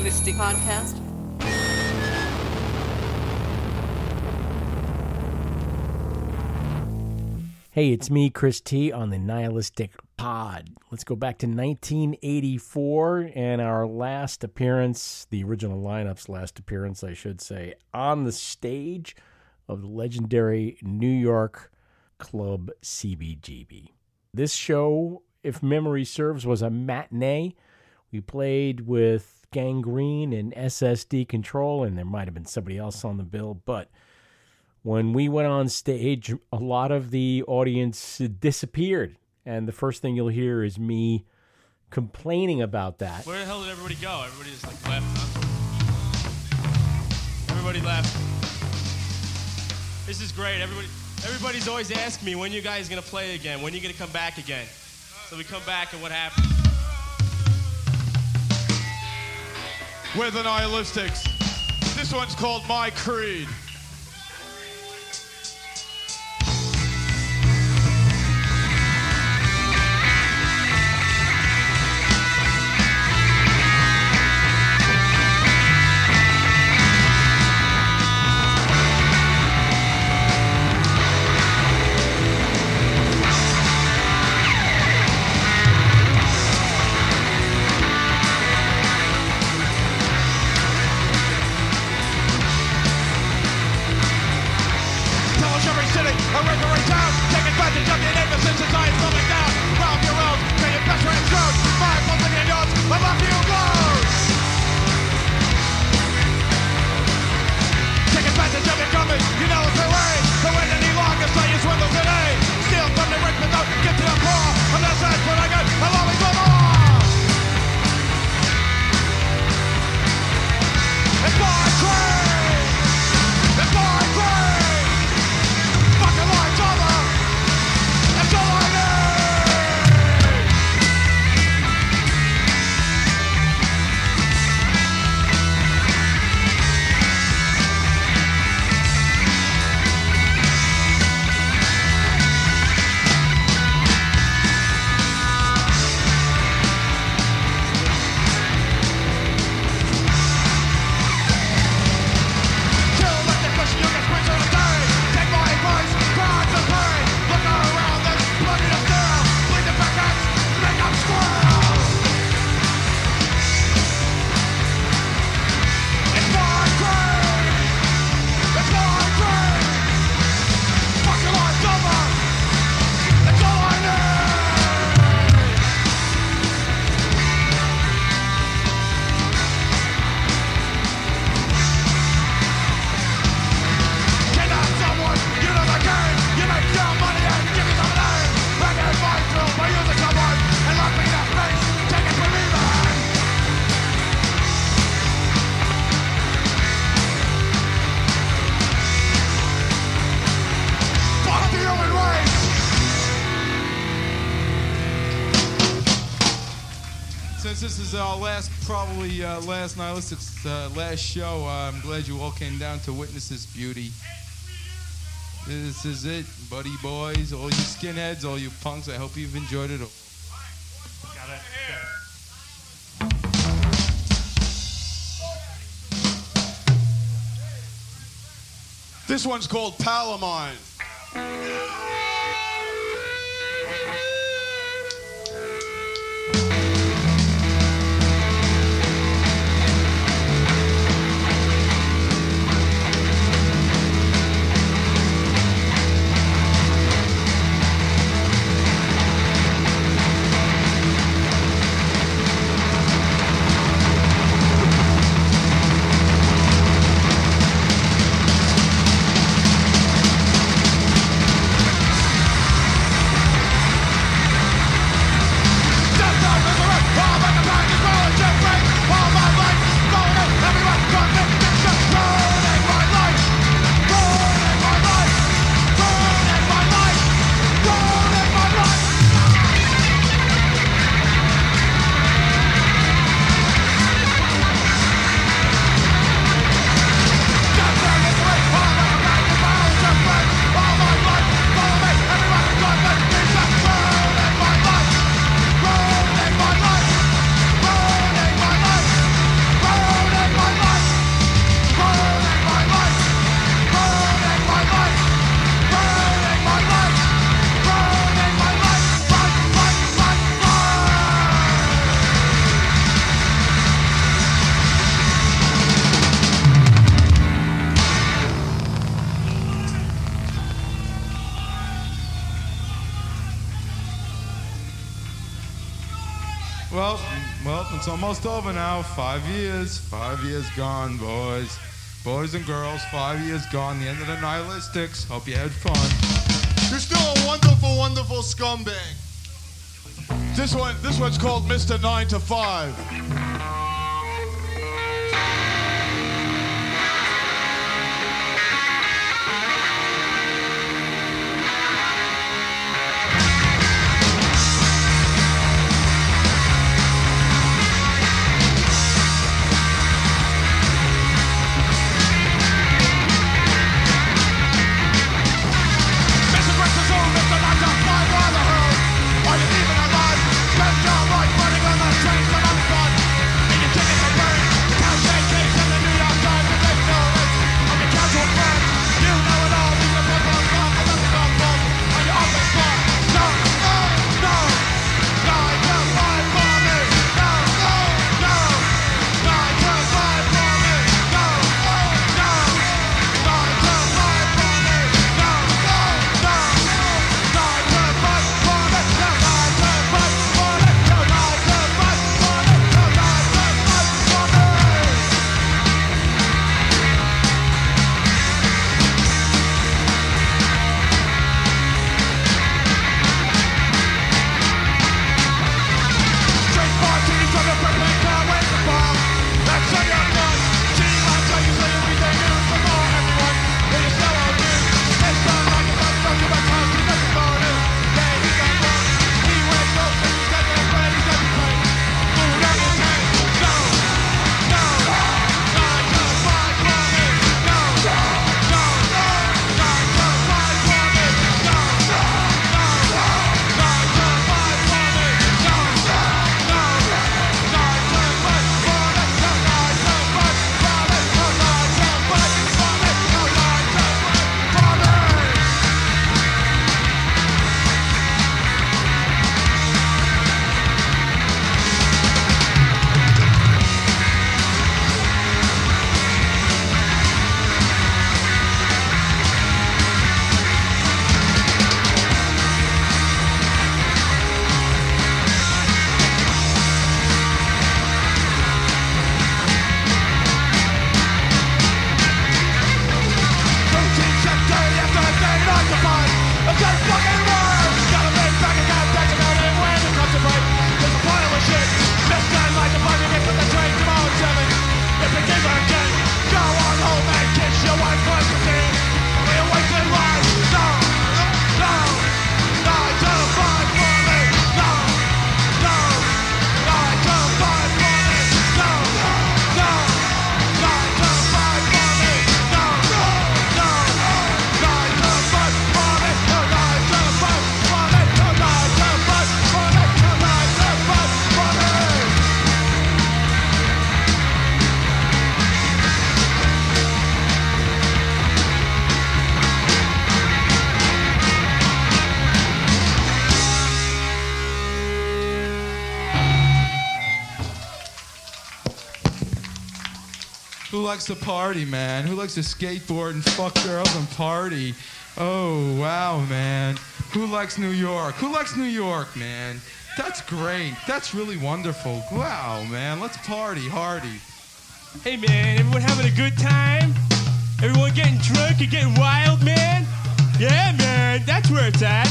nihilistic podcast. Hey, it's me, Chris T, on the Nihilistic Pod. Let's go back to 1984 and our last appearance, the original lineup's last appearance, I should say, on the stage of the legendary New York club CBGB. This show, if memory serves, was a matinee. We played with Gang Green and SS Decontrol, and there might have been somebody else on the bill, but when we went on stage, a lot of the audience disappeared. And the first thing you'll hear is me complaining about that. Where the hell did everybody go? Everybody just like left. Everybody left. This is great. Everybody, everybody's always asking me when you guys gonna play again. When you gonna come back again? So we come back and what happens? We're the Nihilistics. This one's called My Creed. Probably night. last Nihilistic's uh, last show, uh, I'm glad you all came down to witness this beauty. This is it, buddy boys, all you skinheads, all you punks. I hope you've enjoyed it all. This one's called Palamine. Five years, five years gone, boys. Boys and girls, five years gone. The end of the nihilistics. Hope you had fun. You're still a wonderful, wonderful scumbag. This one, this one's called Mr. Nine to Five. likes to party, man? Who likes to skateboard and fuck girls and party? Oh, wow, man. Who likes New York? Who likes New York, man? That's great. That's really wonderful. Wow, man. Let's party hardy. Hey, man. Everyone having a good time? Everyone getting drunk and getting wild, man? Yeah, man. That's where it's at.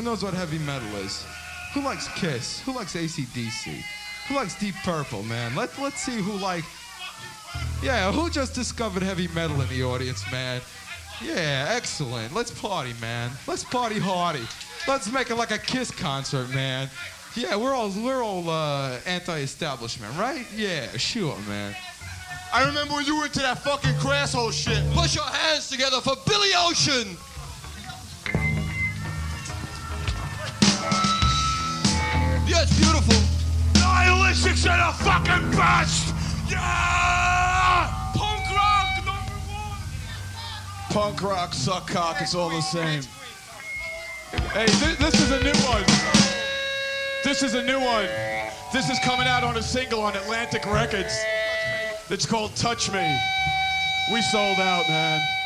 Who knows what heavy metal is? Who likes Kiss? Who likes ACDC? Who likes Deep Purple, man? Let, let's see who like... Yeah, who just discovered heavy metal in the audience, man? Yeah, excellent. Let's party, man. Let's party hardy. Let's make it like a Kiss concert, man. Yeah, we're all we're all uh, anti-establishment, right? Yeah, sure, man. I remember when you were into that fucking crasshole shit. Push your hands together for Billy Ocean. It's beautiful. Nihilistics are the fucking best! Yeah! Punk rock number one. Punk rock, suck cock, it's all the same. Hey, thi- this is a new one. This is a new one. This is coming out on a single on Atlantic Records. It's called Touch Me. We sold out, man.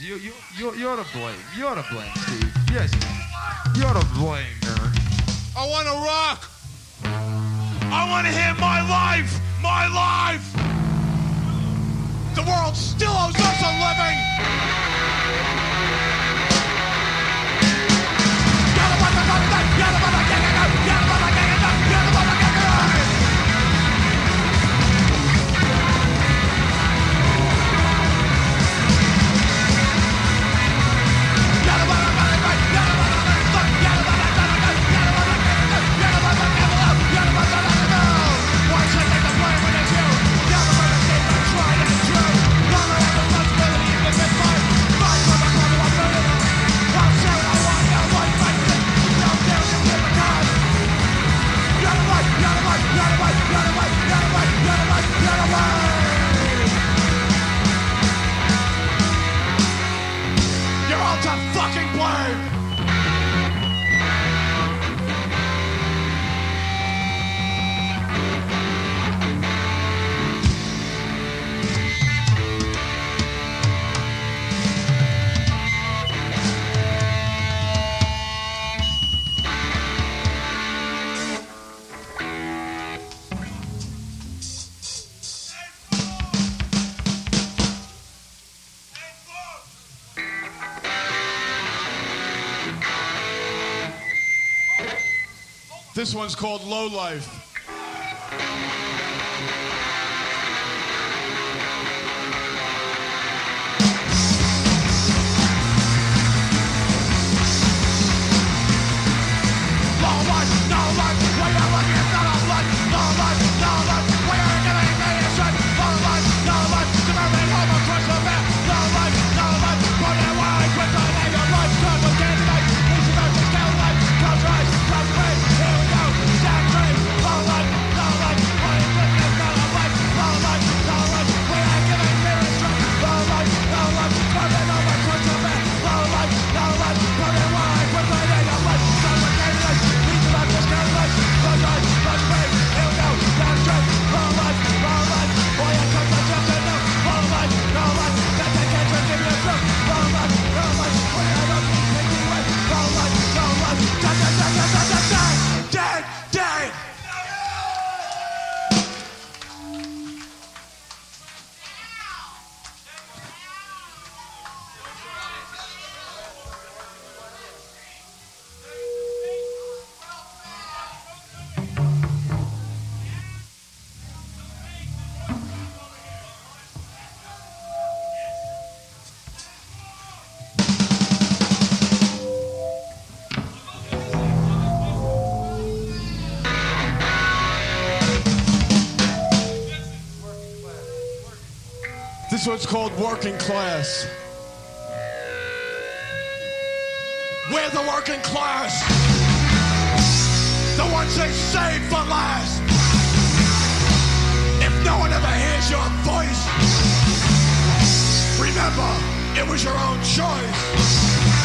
Yes, you you you you're to blame. You're to blame, Steve. Yes, you're to blame, nerd. I want to rock. I want to hear my life, my life. The world still owes us a living. world to fucking blame. This one's called Low Life. what's called working class. We're the working class, the ones they save for last. If no one ever hears your voice, remember it was your own choice.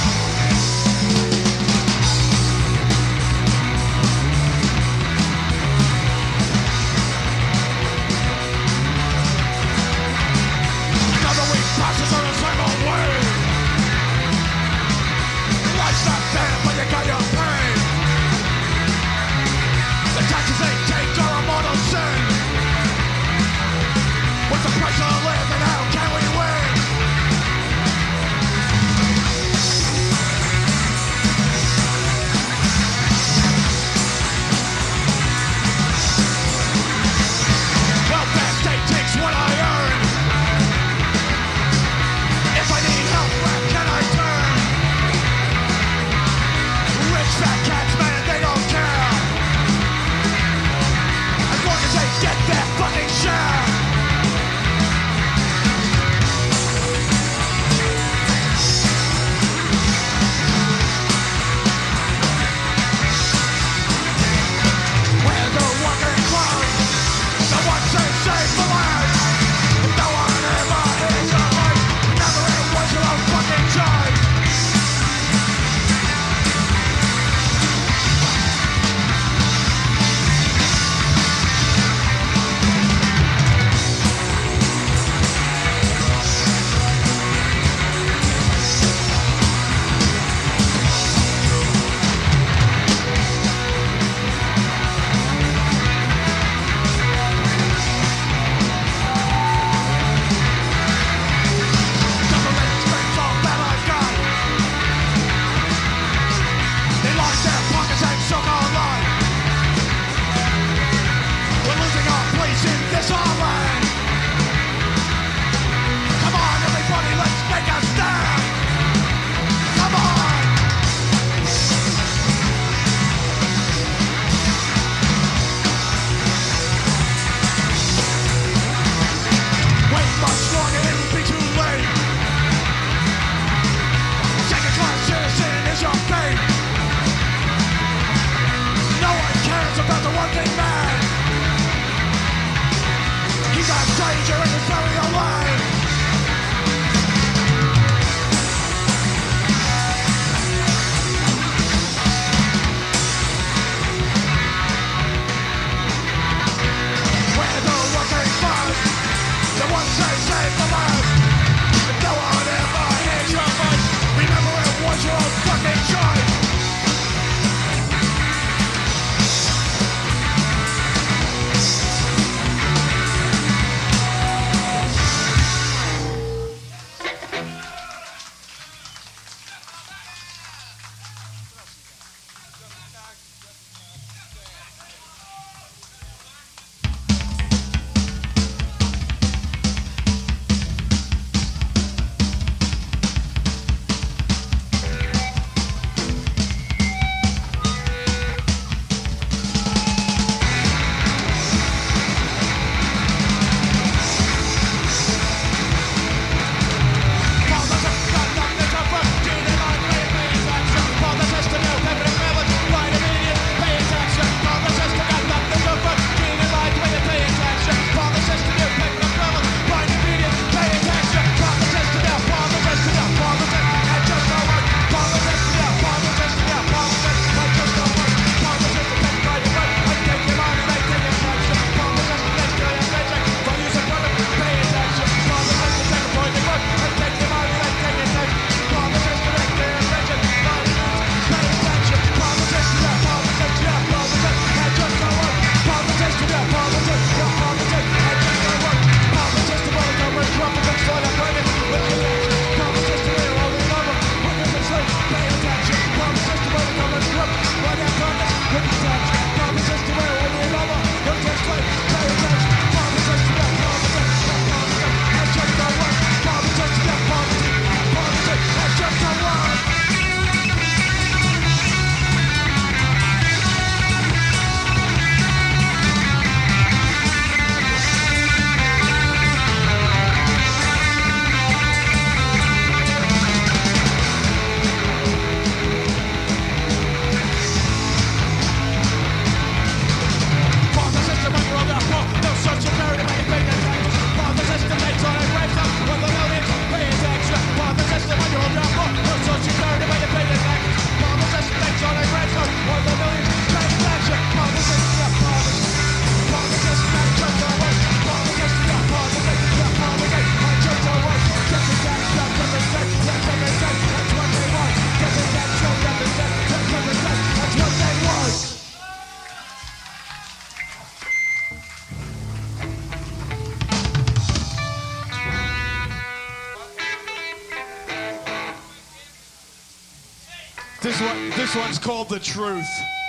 The truth.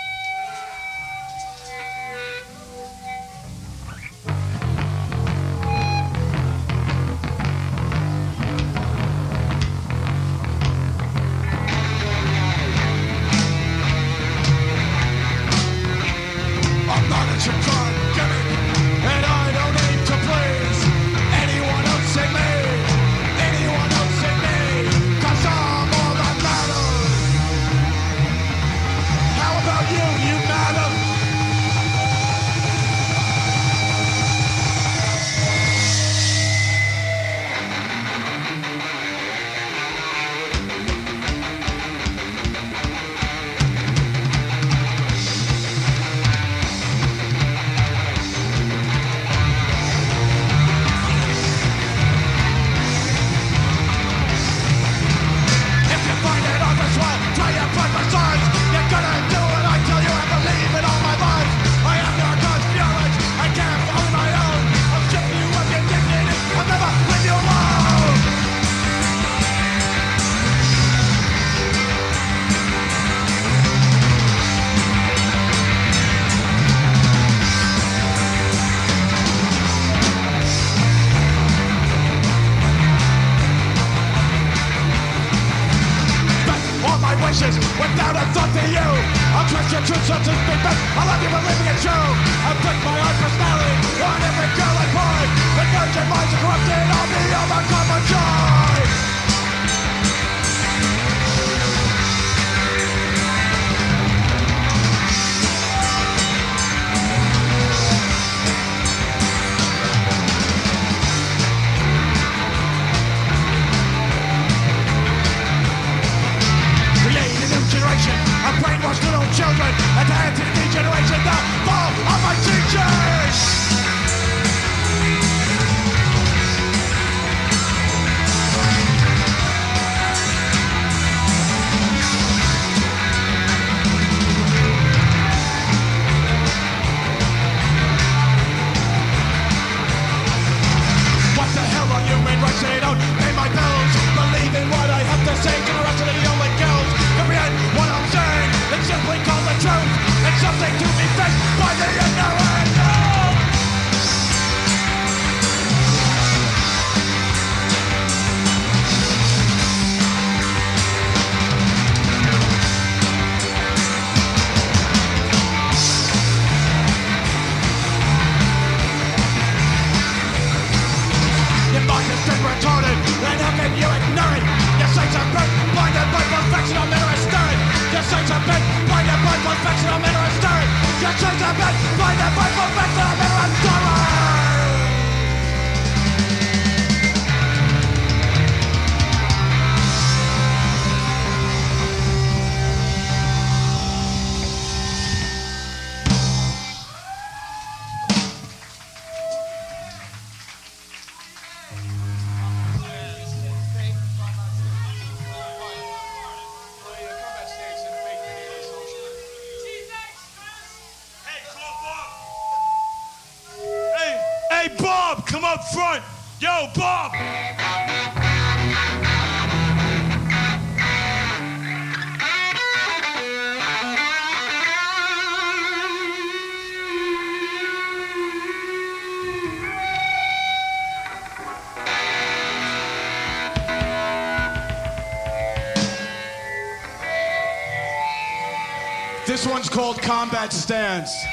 This one's called Combat Stance.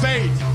faith.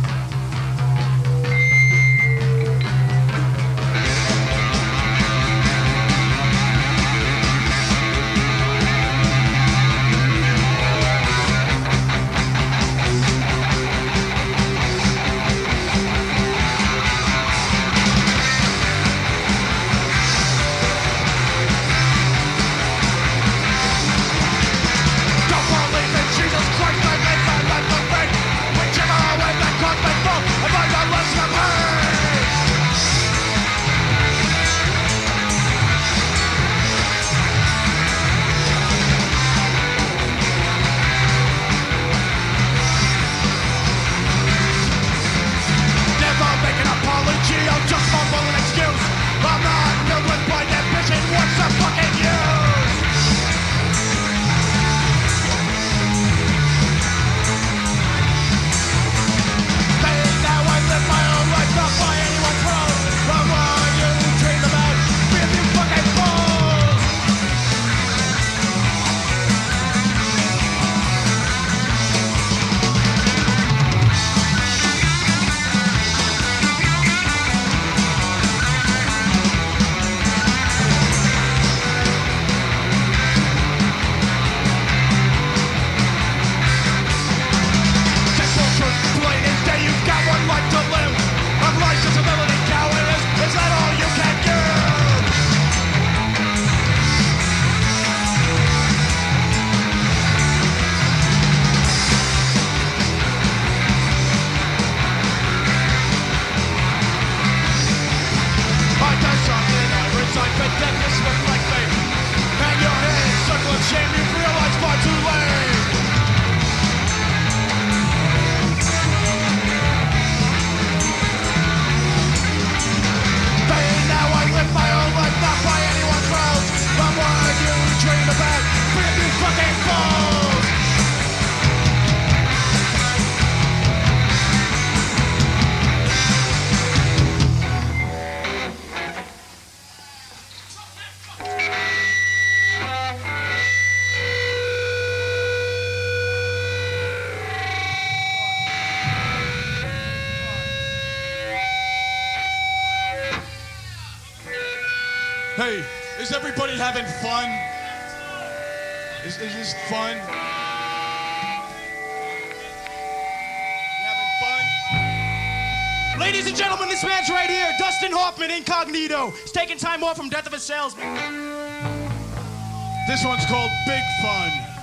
Hey, is everybody having fun? Is, is this fun? Ladies and gentlemen, this man's right here, Dustin Hoffman, incognito. He's taking time off from Death of a Salesman. This one's called Big Fun.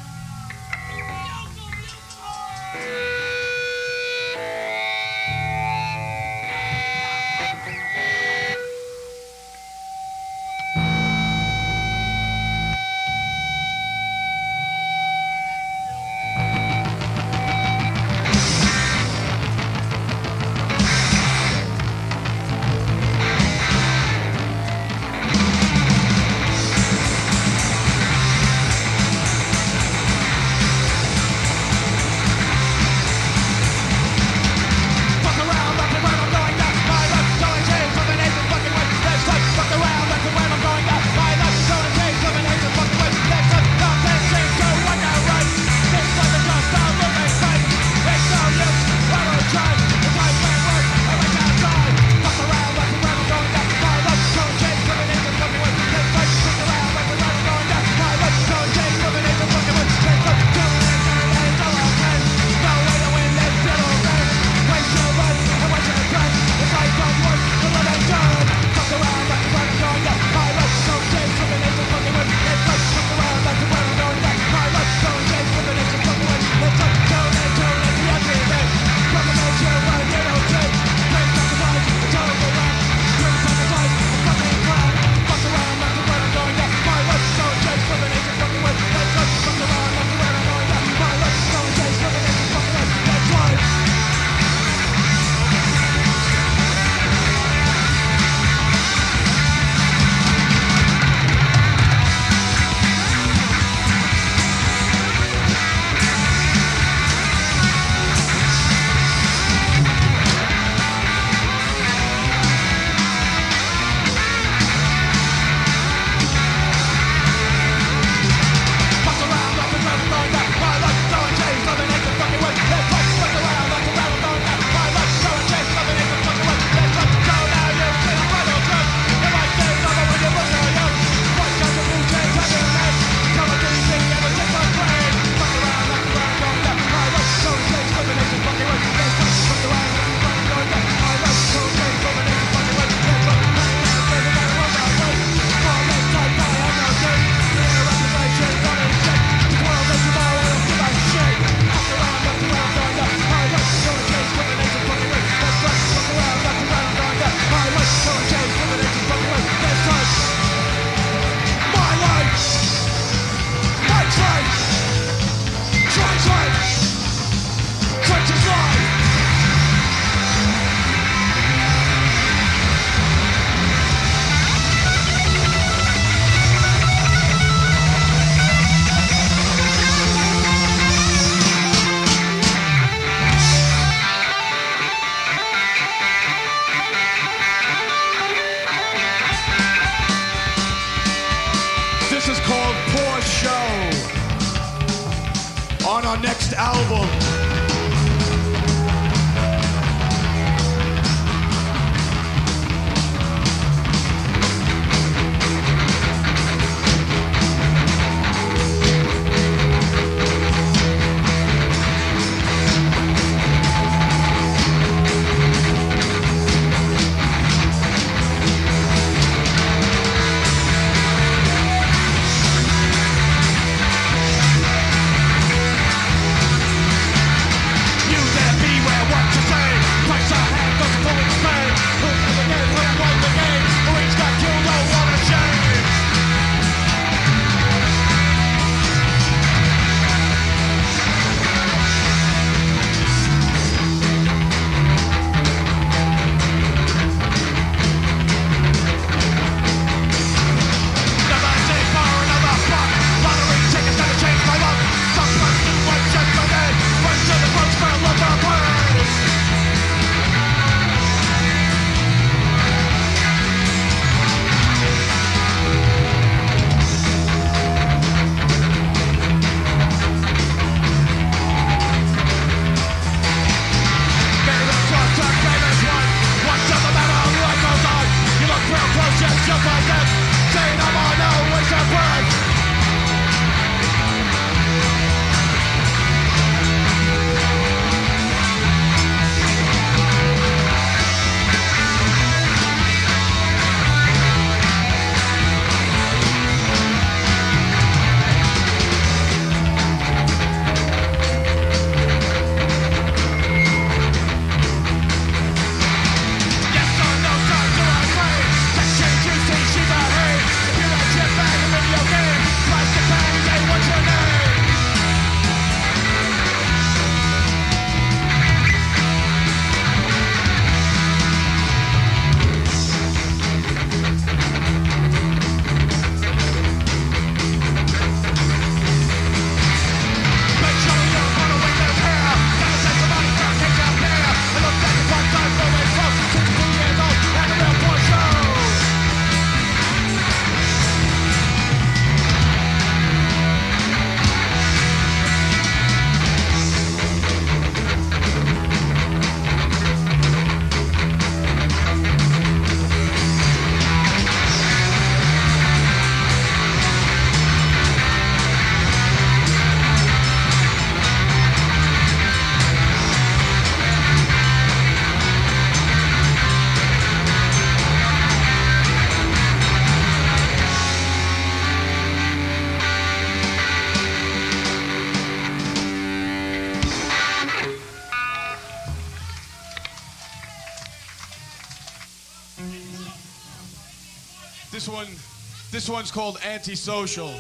This one's called Antisocial.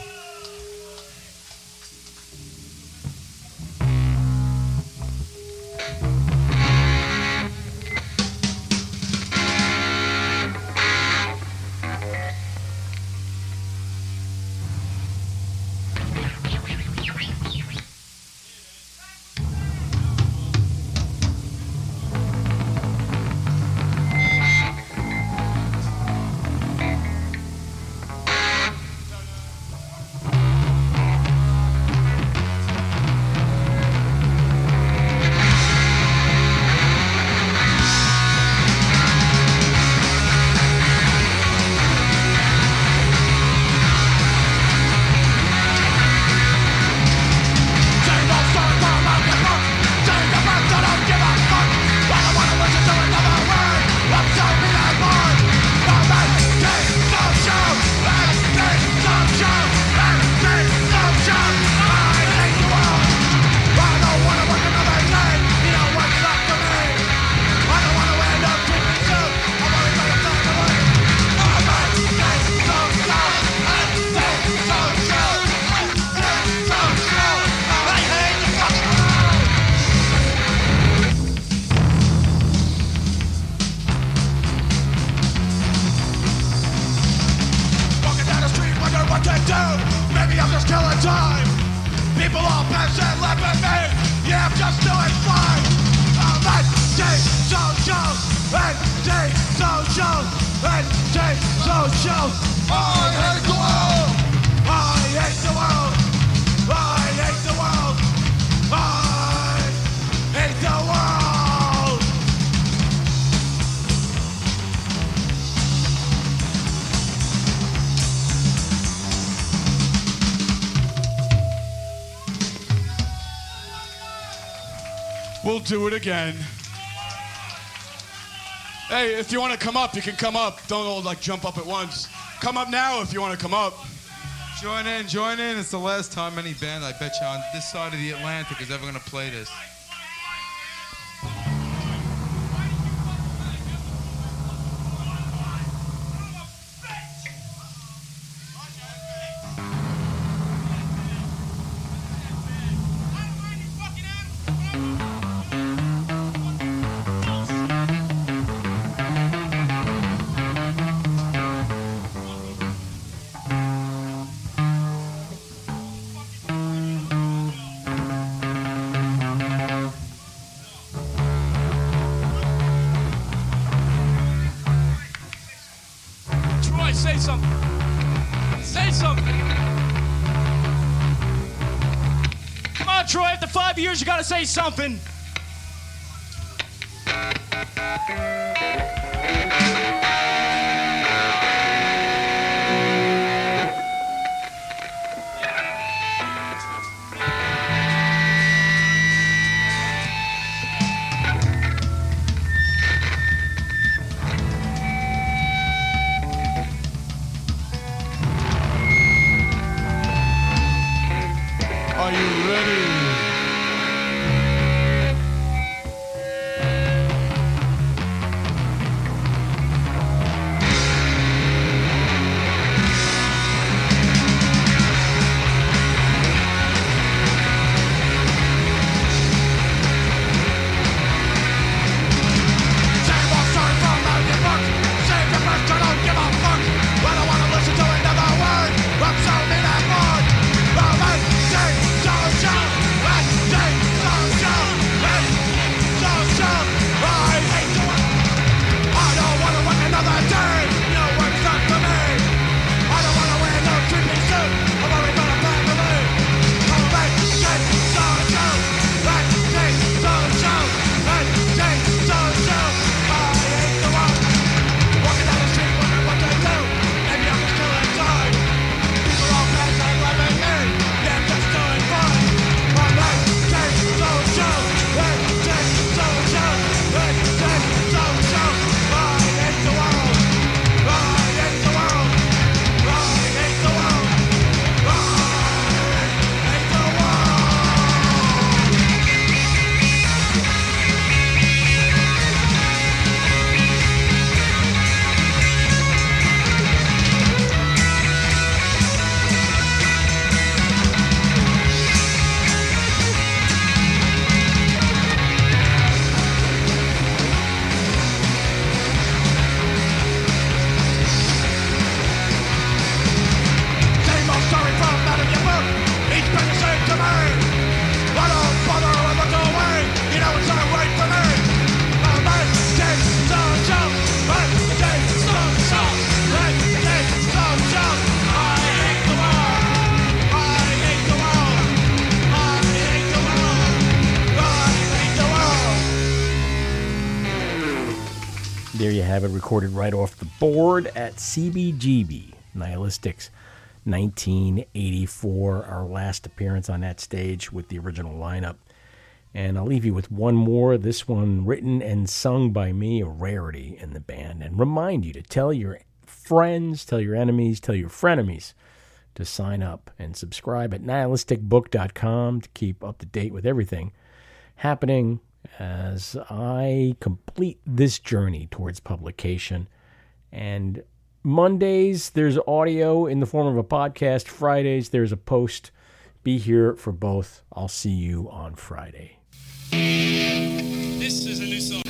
We'll do it again. Hey, if you want to come up, you can come up. Don't all like jump up at once. Come up now if you want to come up. Join in, join in. It's the last time any band, I bet you, on this side of the Atlantic is ever going to play this. Say something. Recorded right off the board at CBGB, Nihilistics, 1984, our last appearance on that stage with the original lineup. And I'll leave you with one more, this one written and sung by me, a rarity in the band, and remind you to tell your friends, tell your enemies, tell your frenemies to sign up and subscribe at nihilisticbook.com to keep up to date with everything happening as I complete this journey towards publication. And Mondays, there's audio in the form of a podcast. Fridays, there's a post. Be here for both. I'll see you on Friday. This is a new song.